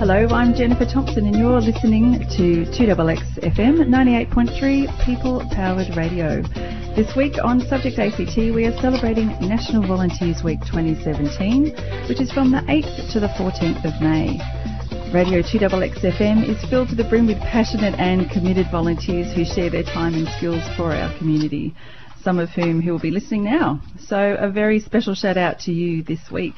Hello, I'm Jennifer Thompson, and you're listening to 2XX FM 98.3 People Powered Radio. This week on Subject ACT, we are celebrating National Volunteers Week 2017, which is from the 8th to the 14th of May. Radio 2XX FM is filled to the brim with passionate and committed volunteers who share their time and skills for our community, some of whom who will be listening now. So a very special shout out to you this week.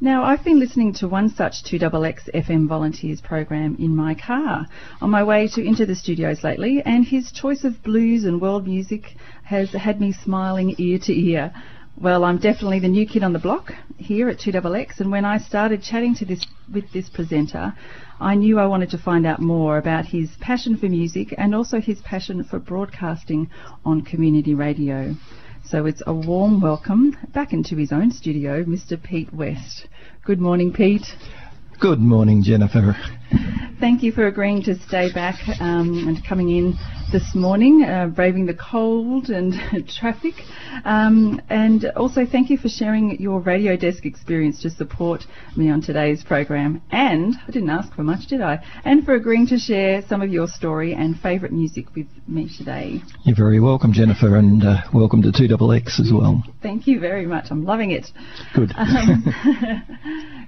Now, I've been listening to one such 2XX FM volunteers program in my car on my way to into the studios lately, and his choice of blues and world music has had me smiling ear to ear. Well, I'm definitely the new kid on the block here at 2XX, and when I started chatting to this with this presenter, I knew I wanted to find out more about his passion for music and also his passion for broadcasting on community radio. So it's a warm welcome back into his own studio, Mr. Pete West. Good morning, Pete. Good morning, Jennifer. Thank you for agreeing to stay back um, and coming in this morning, uh, braving the cold and traffic. Um, and also, thank you for sharing your radio desk experience to support me on today's program. And I didn't ask for much, did I? And for agreeing to share some of your story and favourite music with me today. You're very welcome, Jennifer, and uh, welcome to 2XX as well. Thank you very much. I'm loving it. Good. Um,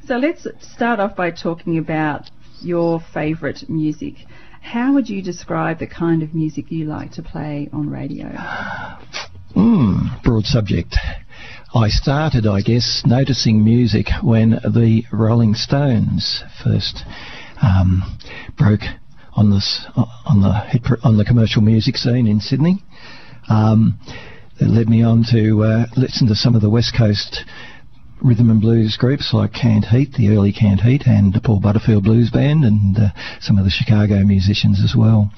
so let's start off by talking about your favourite music. How would you describe the kind of music you like to play on radio? Mm, broad subject. I started, I guess, noticing music when the Rolling Stones first um, broke on on the on the commercial music scene in Sydney. Um, it led me on to uh, listen to some of the West Coast rhythm and blues groups like Canned Heat, the early Canned Heat, and the Paul Butterfield Blues Band, and uh, some of the Chicago musicians as well.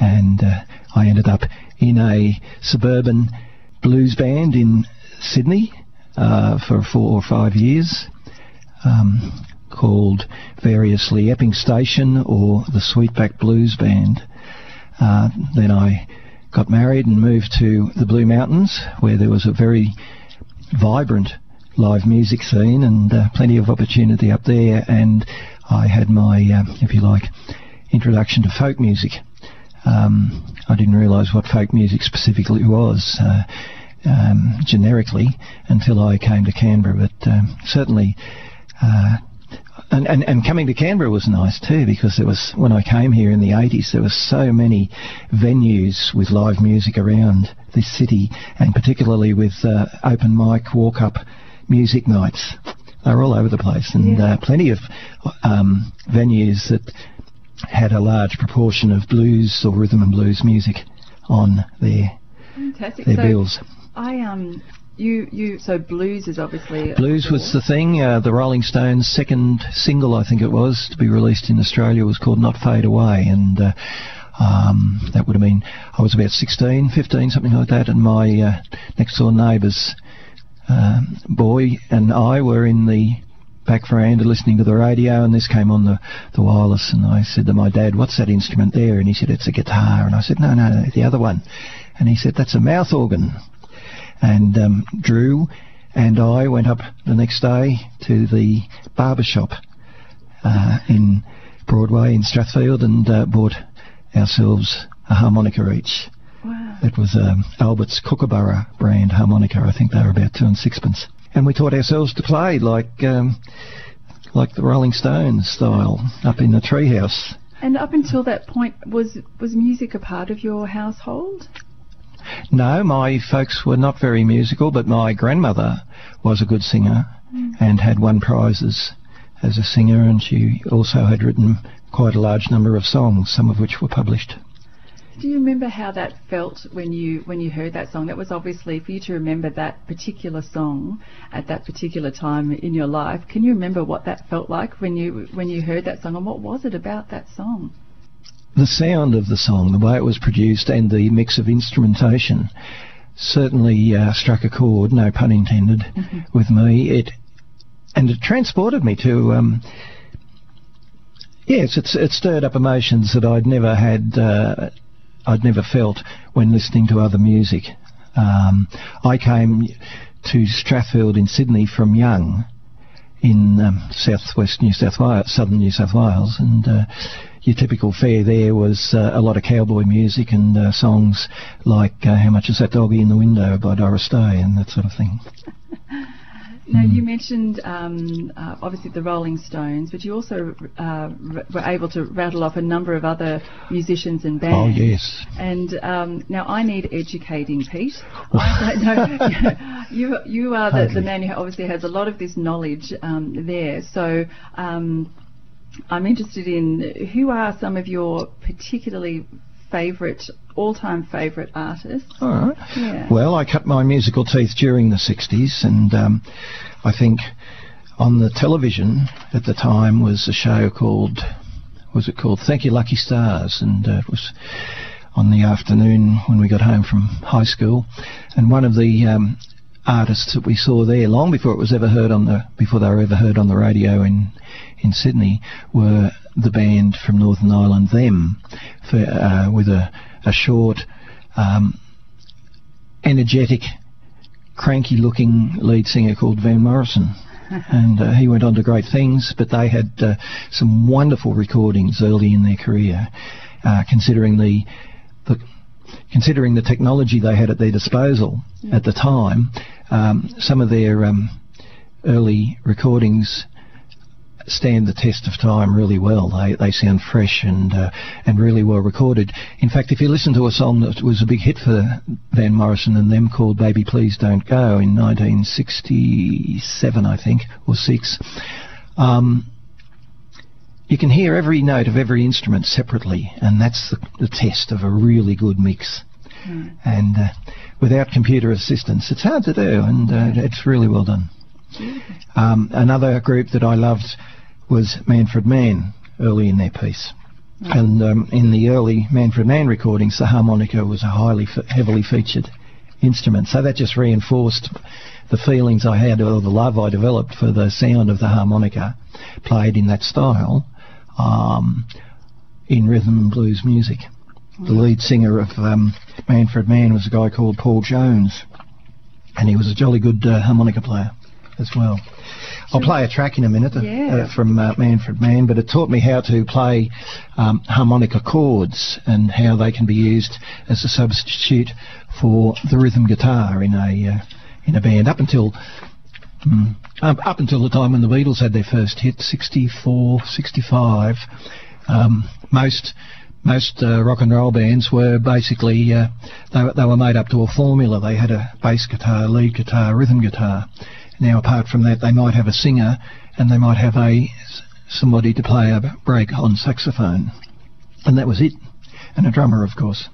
And uh, I ended up in a suburban blues band in Sydney uh, for four or five years. Um, called variously Epping Station or the Sweetback Blues Band. Uh, then I got married and moved to the Blue Mountains, where there was a very vibrant live music scene and uh, plenty of opportunity up there. And I had my, uh, if you like, introduction to folk music. Um, I didn't realise what folk music specifically was. Uh, um, generically, until I came to Canberra, but um, certainly uh, and, and, and coming to Canberra was nice too because there was when I came here in the 80s there were so many venues with live music around this city and particularly with uh, open mic walk up music nights. They were all over the place, and yeah. uh, plenty of um, venues that had a large proportion of blues or rhythm and blues music on their Fantastic. their so bills. I um. You, you, so blues is obviously blues was the thing. Uh, the Rolling Stones' second single, I think it was, to be released in Australia was called "Not Fade Away," and uh, um, that would have been I was about 16, 15, something like that, and my uh, next door neighbours um, boy and I were in the back veranda listening to the radio, and this came on the, the wireless, and I said to my dad, "What's that instrument there?" And he said, "It's a guitar." And I said, "No, no, no the other one." And he said, "That's a mouth organ." And um, Drew and I went up the next day to the barber shop uh, in Broadway in Strathfield and uh, bought ourselves a harmonica each. It was um, Albert's Kookaburra brand harmonica. I think they were about two and sixpence. And we taught ourselves to play like um, like the Rolling Stones style up in the treehouse. And up until that point, was was music a part of your household? No, my folks were not very musical, but my grandmother was a good singer mm. and had won prizes as a singer, and she also had written quite a large number of songs, some of which were published. Do you remember how that felt when you when you heard that song? That was obviously for you to remember that particular song at that particular time in your life. Can you remember what that felt like when you when you heard that song, and what was it about that song? The sound of the song, the way it was produced, and the mix of instrumentation certainly uh, struck a chord, no pun intended, mm-hmm. with me. It and it transported me to. Um, yes, it's, it stirred up emotions that I'd never had uh, I'd never felt when listening to other music. Um, I came to Strathfield in Sydney from Young in um, southwest New South Wales, southern New South Wales, and uh, your typical fare there was uh, a lot of cowboy music and uh, songs like uh, "How Much Is That Doggy in the Window" by Doris Day and that sort of thing. Now, you mentioned um, uh, obviously the Rolling Stones, but you also uh, r- were able to rattle off a number of other musicians and bands. Oh yes. And um, now I need educating, Pete. I you you are the, the man who obviously has a lot of this knowledge um, there. So um, I'm interested in who are some of your particularly favourite, all-time favourite artists. All right. Yeah. Well, I cut my musical teeth during the 60s, and um, I think on the television at the time was a show called, was it called Thank You Lucky Stars, and uh, it was on the afternoon when we got home from high school, and one of the um, artists that we saw there long before it was ever heard on the before they were ever heard on the radio in in Sydney were the band from Northern Ireland Them for, uh, with a, a short um, energetic cranky looking lead singer called Van Morrison. And uh, he went on to great things but they had uh, some wonderful recordings early in their career uh, considering the, the considering the technology they had at their disposal at the time, um, some of their um, early recordings stand the test of time really well. They they sound fresh and uh, and really well recorded. In fact, if you listen to a song that was a big hit for Van Morrison and them called "Baby Please Don't Go" in 1967, I think, or six. Um, you can hear every note of every instrument separately, and that's the, the test of a really good mix. And uh, without computer assistance, it's hard to do, and uh, it's really well done. Um, another group that I loved was Manfred Mann early in their piece. And um, in the early Manfred Mann recordings, the harmonica was a highly f- heavily featured instrument. So that just reinforced the feelings I had or the love I developed for the sound of the harmonica played in that style um, in rhythm and blues music. The lead singer of um, Manfred Mann was a guy called Paul Jones, and he was a jolly good uh, harmonica player as well. I'll play a track in a minute uh, Yeah. uh, from uh, Manfred Mann, but it taught me how to play um, harmonica chords and how they can be used as a substitute for the rhythm guitar in a uh, in a band. Up until mm, up, up until the time when the Beatles had their first hit, 64, 65, um, most most uh, rock and roll bands were basically uh, they, they were made up to a formula. They had a bass guitar, lead guitar, rhythm guitar. Now, apart from that, they might have a singer and they might have a somebody to play a break on saxophone, and that was it. And a drummer, of course.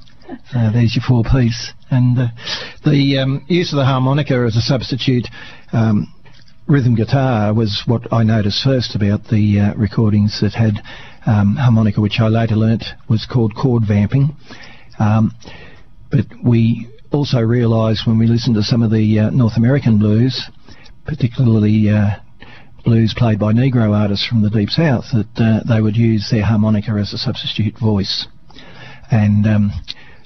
So there's your four piece. And uh, the um, use of the harmonica as a substitute um, rhythm guitar was what I noticed first about the uh, recordings that had um, harmonica, which I later learnt was called chord vamping. Um, but we also realised when we listened to some of the uh, North American blues, particularly uh, blues played by Negro artists from the Deep South, that uh, they would use their harmonica as a substitute voice. And um,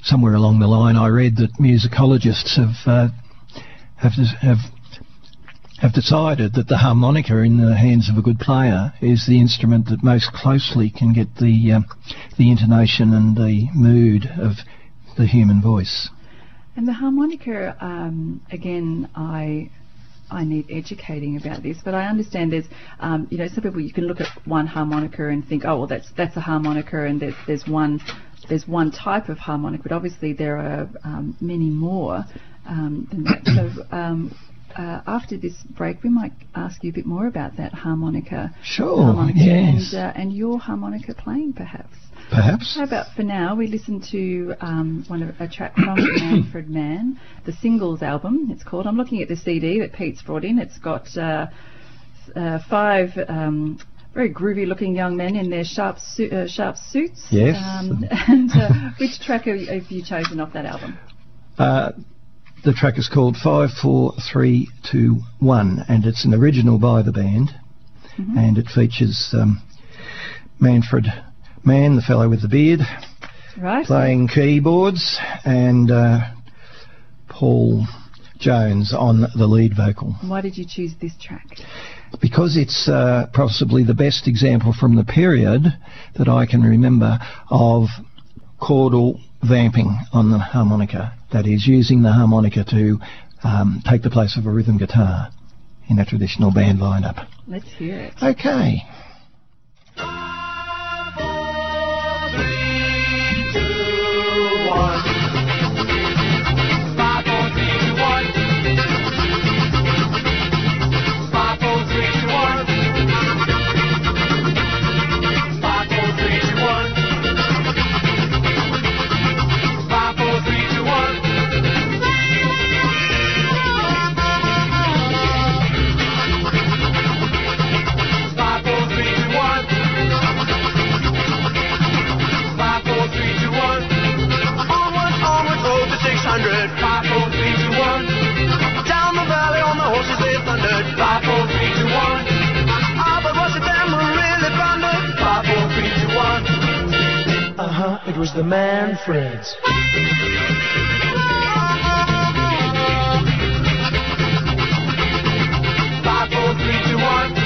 somewhere along the line, I read that musicologists have uh, have have have decided that the harmonica in the hands of a good player is the instrument that most closely can get the um, the intonation and the mood of the human voice. And the harmonica, um, again, I I need educating about this, but I understand there's, um, you know, some people you can look at one harmonica and think, oh, well, that's that's a harmonica, and there's there's one there's one type of harmonica, but obviously there are um, many more um. So. Uh, after this break, we might ask you a bit more about that harmonica, Sure, harmonica yes. and, uh, and your harmonica playing, perhaps. Perhaps. How about for now? We listen to um, one of a track from Manfred Mann, the singles album. It's called. I'm looking at the CD that Pete's brought in. It's got uh, uh, five um, very groovy-looking young men in their sharp su- uh, sharp suits. Yes. Um, and uh, which track have you, have you chosen off that album? Uh, the track is called Five Four Three Two One, and it's an original by the band, and it features um, Manfred Mann, the fellow with the beard, Right. playing keyboards, and uh, Paul Jones on the lead vocal. Why did you choose this track? because it's uh, possibly the best example from the period that I can remember of chordal vamping on the harmonica. That is, using the harmonica to um, take the place of a rhythm guitar in a traditional band lineup. Let's hear it. Okay. The Manfreds. Five, four, three, two, one.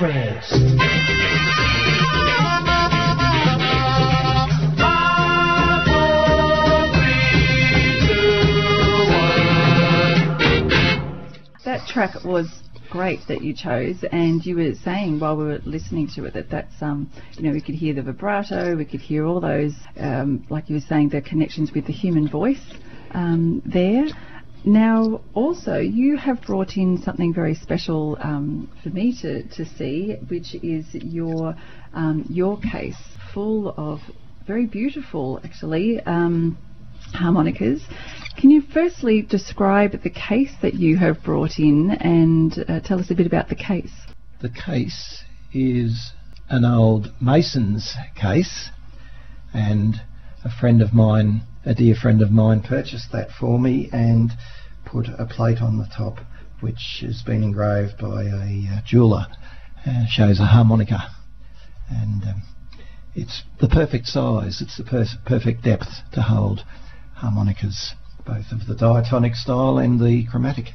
That track was great that you chose, and you were saying while we were listening to it that that's um, you know we could hear the vibrato, we could hear all those um, like you were saying the connections with the human voice um, there. Now, also, you have brought in something very special um, for me to, to see, which is your um, your case full of very beautiful, actually, um, harmonicas. Can you firstly describe the case that you have brought in and uh, tell us a bit about the case? The case is an old mason's case, and a friend of mine, a dear friend of mine, purchased that for me and put a plate on the top, which has been engraved by a uh, jeweller. Uh, shows a harmonica, and um, it's the perfect size. It's the per- perfect depth to hold harmonicas, both of the diatonic style and the chromatic.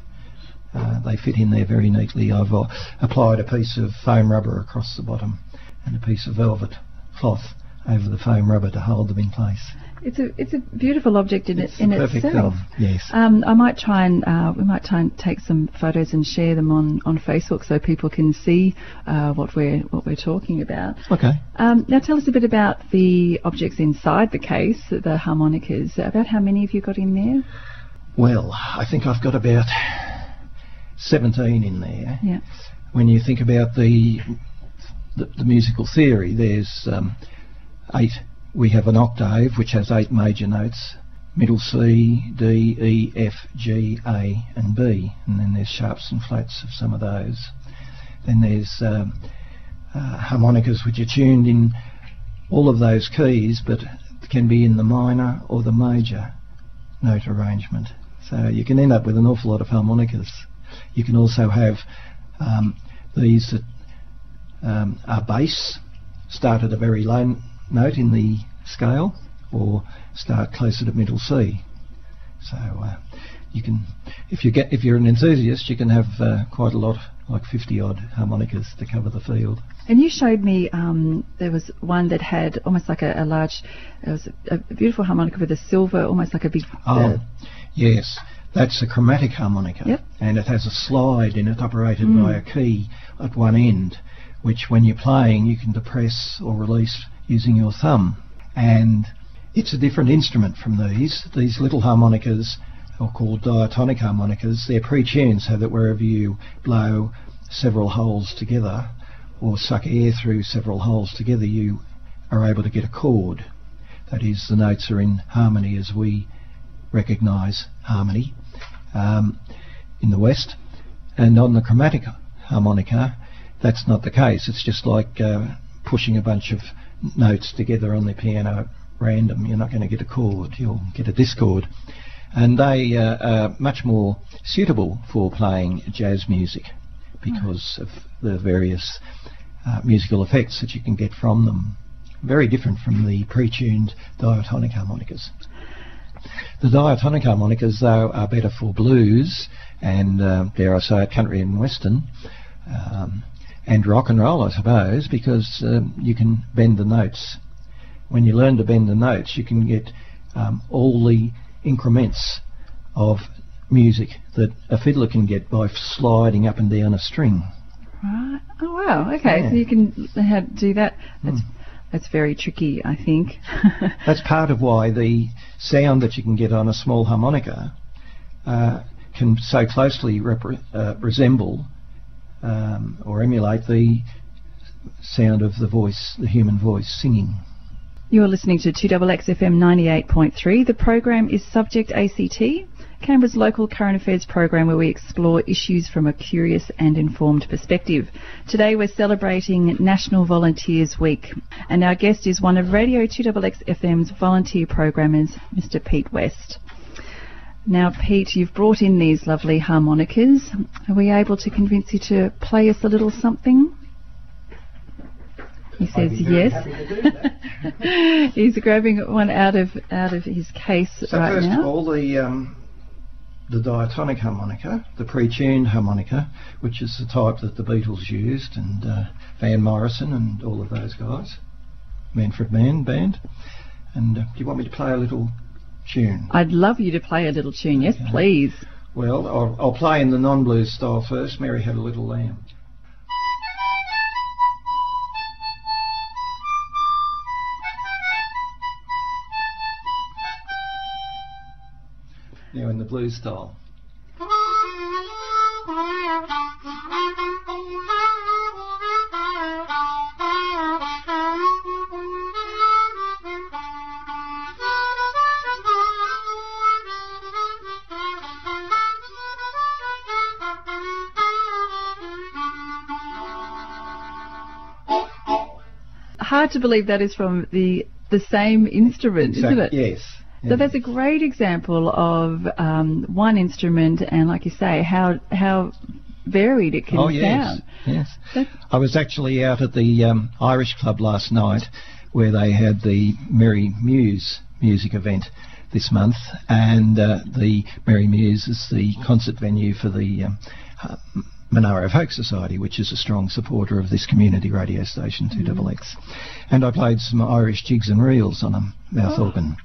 Uh, they fit in there very neatly. I've uh, applied a piece of foam rubber across the bottom and a piece of velvet cloth over the foam rubber to hold them in place. It's a it's a beautiful object in It's it in perfect itself. thing, yes. Um, I might try and uh, we might try and take some photos and share them on, on Facebook so people can see uh, what we're what we're talking about. Okay. Um, now tell us a bit about the objects inside the case, the harmonicas. About how many have you got in there? Well, I think I've got about 17 in there. Yeah. When you think about the the, the musical theory, there's um, eight. We have an octave which has eight major notes: middle C, D, E, F, G, A, and B, and then there's sharps and flats of some of those. Then there's um, uh, harmonicas which are tuned in all of those keys, but can be in the minor or the major note arrangement. So you can end up with an awful lot of harmonicas. You can also have um, these that um, are bass, start at a very low note in the scale, or start closer to middle C. So uh, you can, if you get, if you're an enthusiast, you can have uh, quite a lot, like 50 odd harmonicas to cover the field. And you showed me um, there was one that had almost like a, a large, it was a, a beautiful harmonica with a silver, almost like a big. Oh, uh, yes. That's a chromatic harmonica. Yep. And it has a slide in it operated Mm. by a key at one end, which when you're playing you can depress or release using your thumb. And it's a different instrument from these. These little harmonicas are called diatonic harmonicas. They're pre-tuned so that wherever you blow several holes together or suck air through several holes together, you are able to get a chord. That is, the notes are in harmony as we recognise harmony um, in the West. And on the chromatic harmonica, that's not the case. It's just like uh, pushing a bunch of notes together on the piano at random. You're not going to get a chord, you'll get a discord. And they uh, are much more suitable for playing jazz music because of the various uh, musical effects that you can get from them. Very different from the pre-tuned diatonic harmonicas. The diatonic harmonicas, though, are better for blues and, uh, dare I say country and western, um, and rock and roll, I suppose, because um, you can bend the notes. When you learn to bend the notes, you can get um, all the increments of music that a fiddler can get by sliding up and down a string. Right. Oh wow. Okay. Yeah. So you can do that. That's that's very tricky, I think. That's part of why the sound that you can get on a small harmonica uh, can so closely repre- uh, resemble um, or emulate the sound of the voice, the human voice singing. You're listening to 2XXFM 98.3. The program is Subject ACT, Canberra's local current affairs program where we explore issues from a curious and informed perspective. Today we're celebrating National Volunteers Week, and our guest is one of Radio 2XXFM's volunteer programmers, Mr. Pete West. Now, Pete, you've brought in these lovely harmonicas. Are we able to convince you to play us a little something? He says yes. He's grabbing one out of out of his case So right first now. of all, the um, the diatonic harmonica, the pre-tuned harmonica, which is the type that the Beatles used, and uh, Van Morrison and all of those guys, Manfred Mann band. And uh, do you want me to play a little tune? I'd love you to play a little tune. Yes, Okay. please. Well, I'll, I'll play in the non-blues style first. Mary Had a Little Lamb. Now in the blues style. Hard to believe that is from the the same instrument, isn't it? Yes. So yeah. that's a great example of um, one instrument, and like you say, how how varied it can Oh yes, sound. yes. That's- I was actually out at the um, Irish Club last night, where they had the Merry Muse music event this month, and uh, the Merry Muse is the concert venue for the um, Monaro Folk Society, which is a strong supporter of this community radio station, 2XX. And I played some Irish jigs and reels on a mouth Oh. organ.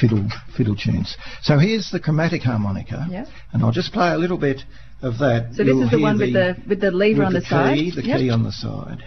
Fiddle, fiddle tunes. So here's the chromatic harmonica, Yep. and I'll just play a little bit of that. So this You'll is the one with the with the lever with on the, key, side. The Yep. key on the side.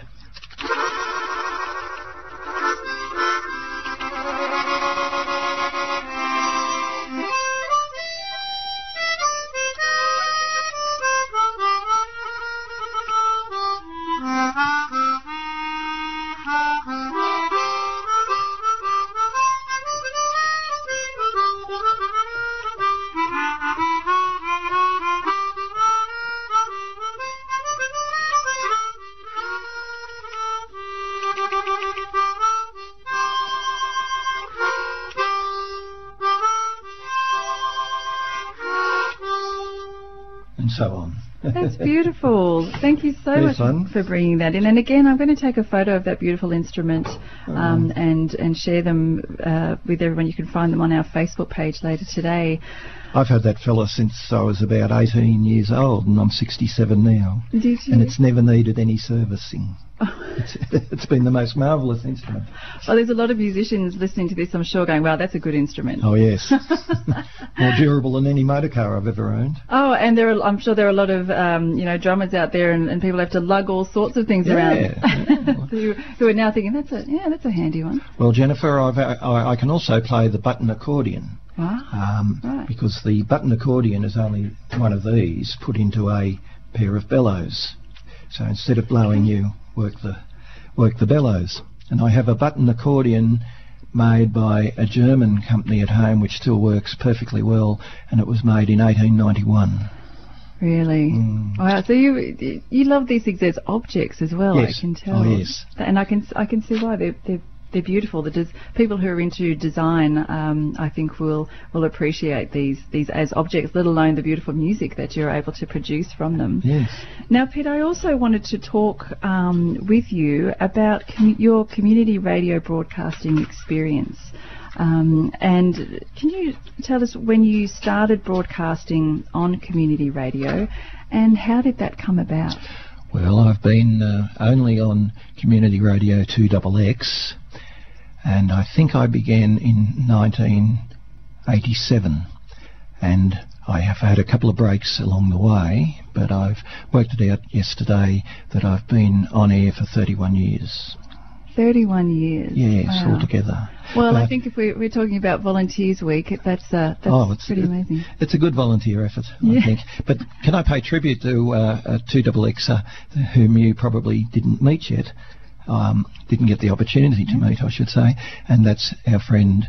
That's beautiful. Thank you so Very much fun. for bringing that in. And again, I'm going to take a photo of that beautiful instrument um, and and share them uh, with everyone. You can find them on our Facebook page later today. I've had that fella since I was about 18 years old, and I'm 67 now, Did you? and it's never needed any servicing. It's, it's been the most marvellous instrument. well, there's a lot of musicians listening to this, I'm sure, going, "Wow, that's a good instrument." Oh yes, more durable than any motor car I've ever owned. Oh, and there are, I'm sure there are a lot of um, you know drummers out there, and, and people have to lug all sorts of things Yeah. around who, who are now thinking that's a yeah that's a handy one. Well, Jennifer, I've, I, I can also play the button accordion. Wow. um, Right. because the button accordion is only one of these put into a pair of bellows. So instead of blowing, you work the work the bellows. And I have a button accordion made by a German company at home, which still works perfectly well, and it was made in 1891. Really? Mm. Wow. So you you love these things as objects as well. Yes. I can tell. Oh, yes. And I can I can see why they're they're, they're beautiful. The people who are into design, um, I think, will will appreciate these these as objects, let alone the beautiful music that you're able to produce from them. Yes. Now, Pete, I also wanted to talk um, with you about com- your community radio broadcasting experience. Um, and can you tell us when you started broadcasting on community radio and how did that come about? Well, I've been uh, only on Community Radio 2XX, and I think I began in 1987. And I have had a couple of breaks along the way, but I've worked it out yesterday that I've been on air for 31 years. 31 years. Yes, Wow. altogether. Well, I think if we're, we're talking about Volunteers Week, that's uh, that's Oh, it's- pretty amazing. It's a good volunteer effort, Yeah. I think. But can I pay tribute to uh, uh, 2XX, uh, whom you probably didn't meet yet, um, didn't get the opportunity to meet, I should say, and that's our friend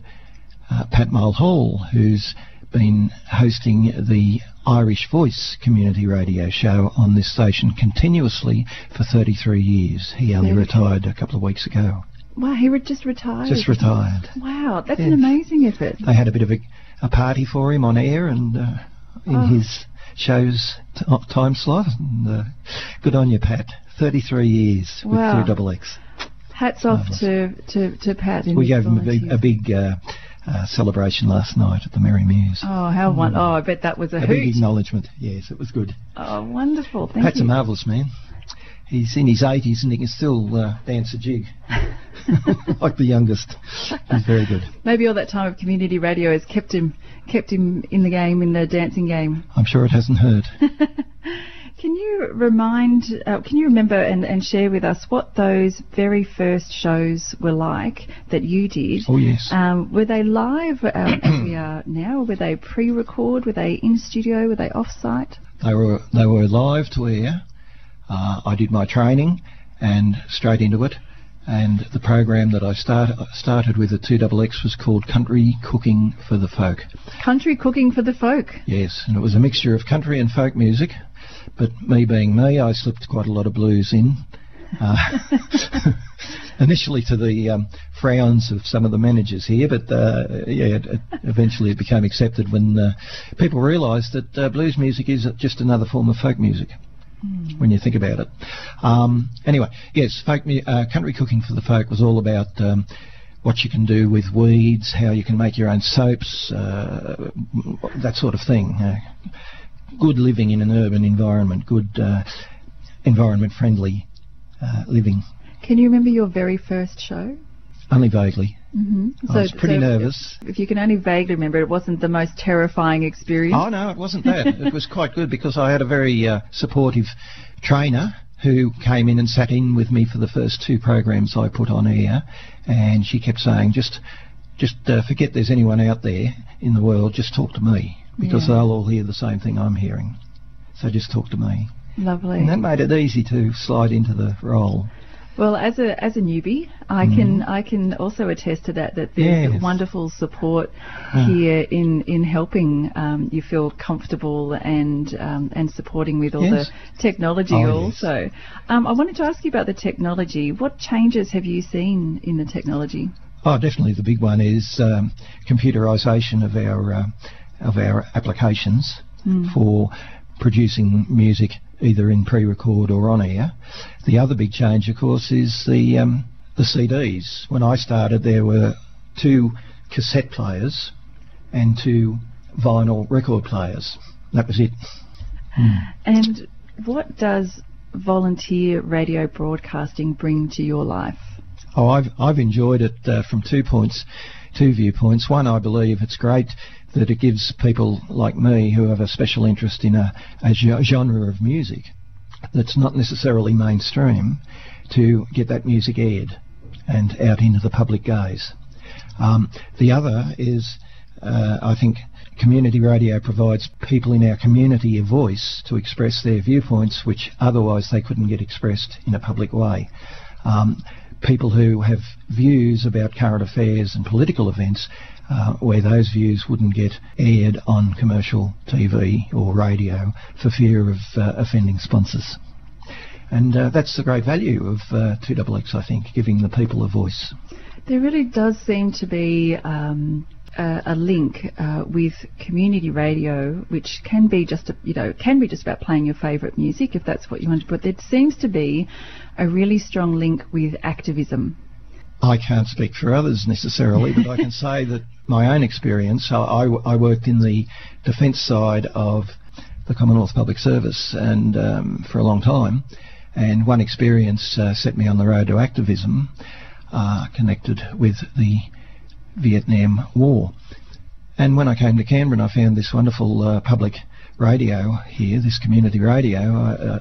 uh, Pat Mulhall, who's been hosting the Irish Voice community radio show on this station continuously for 33 years. He only 33. retired a couple of weeks ago. Wow, he re- just retired. Just retired. Wow, that's Yeah. an amazing effort. they had a bit of a, a party for him on air and uh, in Oh. his show's t- time slot. And, uh, good on you, Pat. 33 years Wow. with 2XX. Hats off to, to, to Pat. We gave him a big, a big uh, uh, celebration last night at the Merry Muse. Oh, how one! Oh, I bet that was a, a big acknowledgement. Yes, it was good. Oh, wonderful! Thank Pat's you. a marvellous man. He's in his 80s and he can still uh, dance a jig. like the youngest. He's very good. Maybe all that time of community radio has kept him kept him in the game, in the dancing game. I'm sure it hasn't hurt. Can you remind? Uh, can you remember and, and share with us what those very first shows were like that you did? Oh, yes. Um, were they live um, as we are now? Were they pre-record? Were they in studio? Were they off-site? They were they were live to air. Uh, I did my training and straight into it. And the program that I start, started with at 2XX was called Country Cooking for the Folk. Country cooking for the folk. Yes, and it was a mixture of country and folk music. But me being me, I slipped quite a lot of blues in. Uh, initially to the um, frowns of some of the managers here, but uh, yeah, it, it eventually it became accepted when uh, people realised that uh, blues music is just another form of folk music. When you think about it. Um, anyway, yes, folk mu- uh, country cooking for the folk was all about um, what you can do with weeds, how you can make your own soaps, uh, that sort of thing. Good living in an urban environment, good uh, environment friendly uh, living. Can you remember your very first show? Only vaguely. Mm-hmm. I was pretty nervous. If you can only vaguely remember, it wasn't the most terrifying experience. Oh no, it wasn't that. it was quite good because I had a very uh, supportive trainer who came in and sat in with me for the first two programs I put on air, and she kept saying, "Just, just uh, forget there's anyone out there in the world. Just talk to me because Yeah. they'll all hear the same thing I'm hearing. So just talk to me." Lovely. And that made it easy to slide into the role. Well, as a as a newbie, I can I can also attest to that. That there's Mm-hmm. Yes. wonderful support Mm. here in in helping um, you feel comfortable and um, and supporting with all Yes. the technology. Oh, yes. also, um, I wanted to ask you about the technology. What changes have you seen in the technology? Oh, definitely the big one is um, computerisation of our uh, of our applications for producing music either in pre-record or on air. The other big change, of course, is the um, the CDs. When I started, there were two cassette players and two vinyl record players. That was it. And what does volunteer radio broadcasting bring to your life? Oh, I've I've enjoyed it uh, from two points, two viewpoints. One, I believe it's great that it gives people like me who have a special interest in a, a genre of music that's not necessarily mainstream to get that music aired and out into the public gaze. Um, the other is uh, I think community radio provides people in our community a voice to express their viewpoints, which otherwise they couldn't get expressed in a public way. Um, people who have views about current affairs and political events uh, where those views wouldn't get aired on commercial TV or radio for fear of uh, offending sponsors. And uh, that's the great value of uh, 2XX, I think, giving the people a voice. There really does seem to be um, a, a, link uh, with community radio, which can be just a, you know can be just about playing your favourite music if that's what you want to. But there seems to be a really strong link with activism. I can't speak for others necessarily, but I can say that my own experience. I, I, I worked in the defence side of the Commonwealth Public Service and um, for a long time, and one experience uh, set me on the road to activism, uh, connected with the Vietnam War. And when I came to Canberra and I found this wonderful uh, public radio here, this community radio, uh,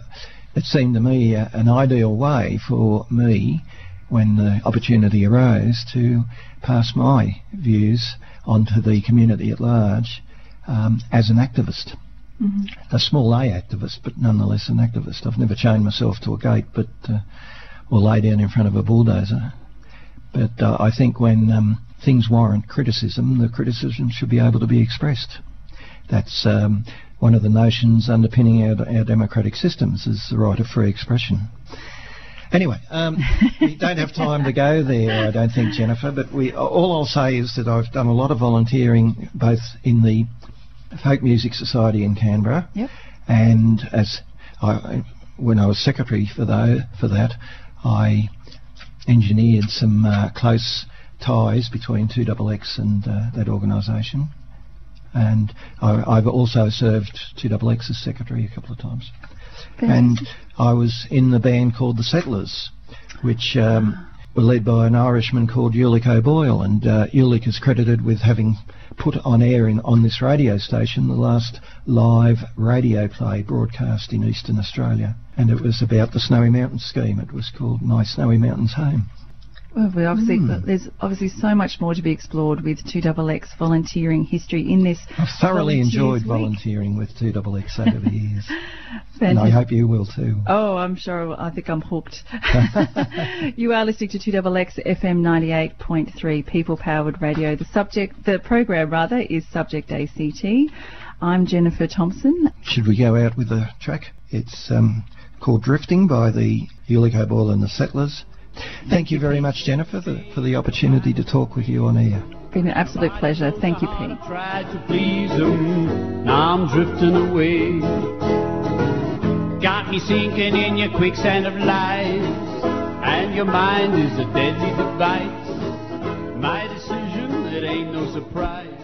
it seemed to me uh, an ideal way for me, when the opportunity arose, to pass my views onto the community at large um, as an activist. Mm-hmm. A small A activist, but nonetheless an activist. I've never chained myself to a gate, but uh, or lay down in front of a bulldozer. But uh, I think when um, things warrant criticism, the criticism should be able to be expressed. That's um, one of the notions underpinning our, our democratic systems is the right of free expression. Anyway, um, we don't have time to go there, I don't think, Jennifer. But we, all I'll say is that I've done a lot of volunteering, both in the Folk Music Society in Canberra, yep. and as I, when I was secretary for, the, for that, I engineered some uh, close ties between 2XX and uh, that organisation. And I, have also served 2XX as secretary a couple of times. And I was in the band called the Settlers, which um, were led by an Irishman called Ulick O'Boyle. And uh, Ulick is credited with having put on air in, on this radio station the last live radio play broadcast in eastern Australia. And it was about the Snowy Mountains scheme. It was called My Snowy Mountains Home. Well, we obviously mm. there's obviously so much more to be explored with 2XX volunteering history in this. I've thoroughly enjoyed week. volunteering with 2XX over the years, and I hope you will too. Oh, I'm sure. I think I'm hooked. you are listening to 2XX FM 98.3 People Powered Radio. The subject, the program rather, is Subject ACT. I'm Jennifer Thompson. Should we go out with a track? It's um, called Drifting by the Ulick O'Boyle and the Settlers. Thank you very much, Jennifer, for, for the opportunity to talk with you on air. It's been an absolute pleasure. Thank you, Pete. Tried to please him, now I'm drifting away. Got me sinking in your quicksand of lies, and your mind is a deadly device. My decision, it ain't no surprise.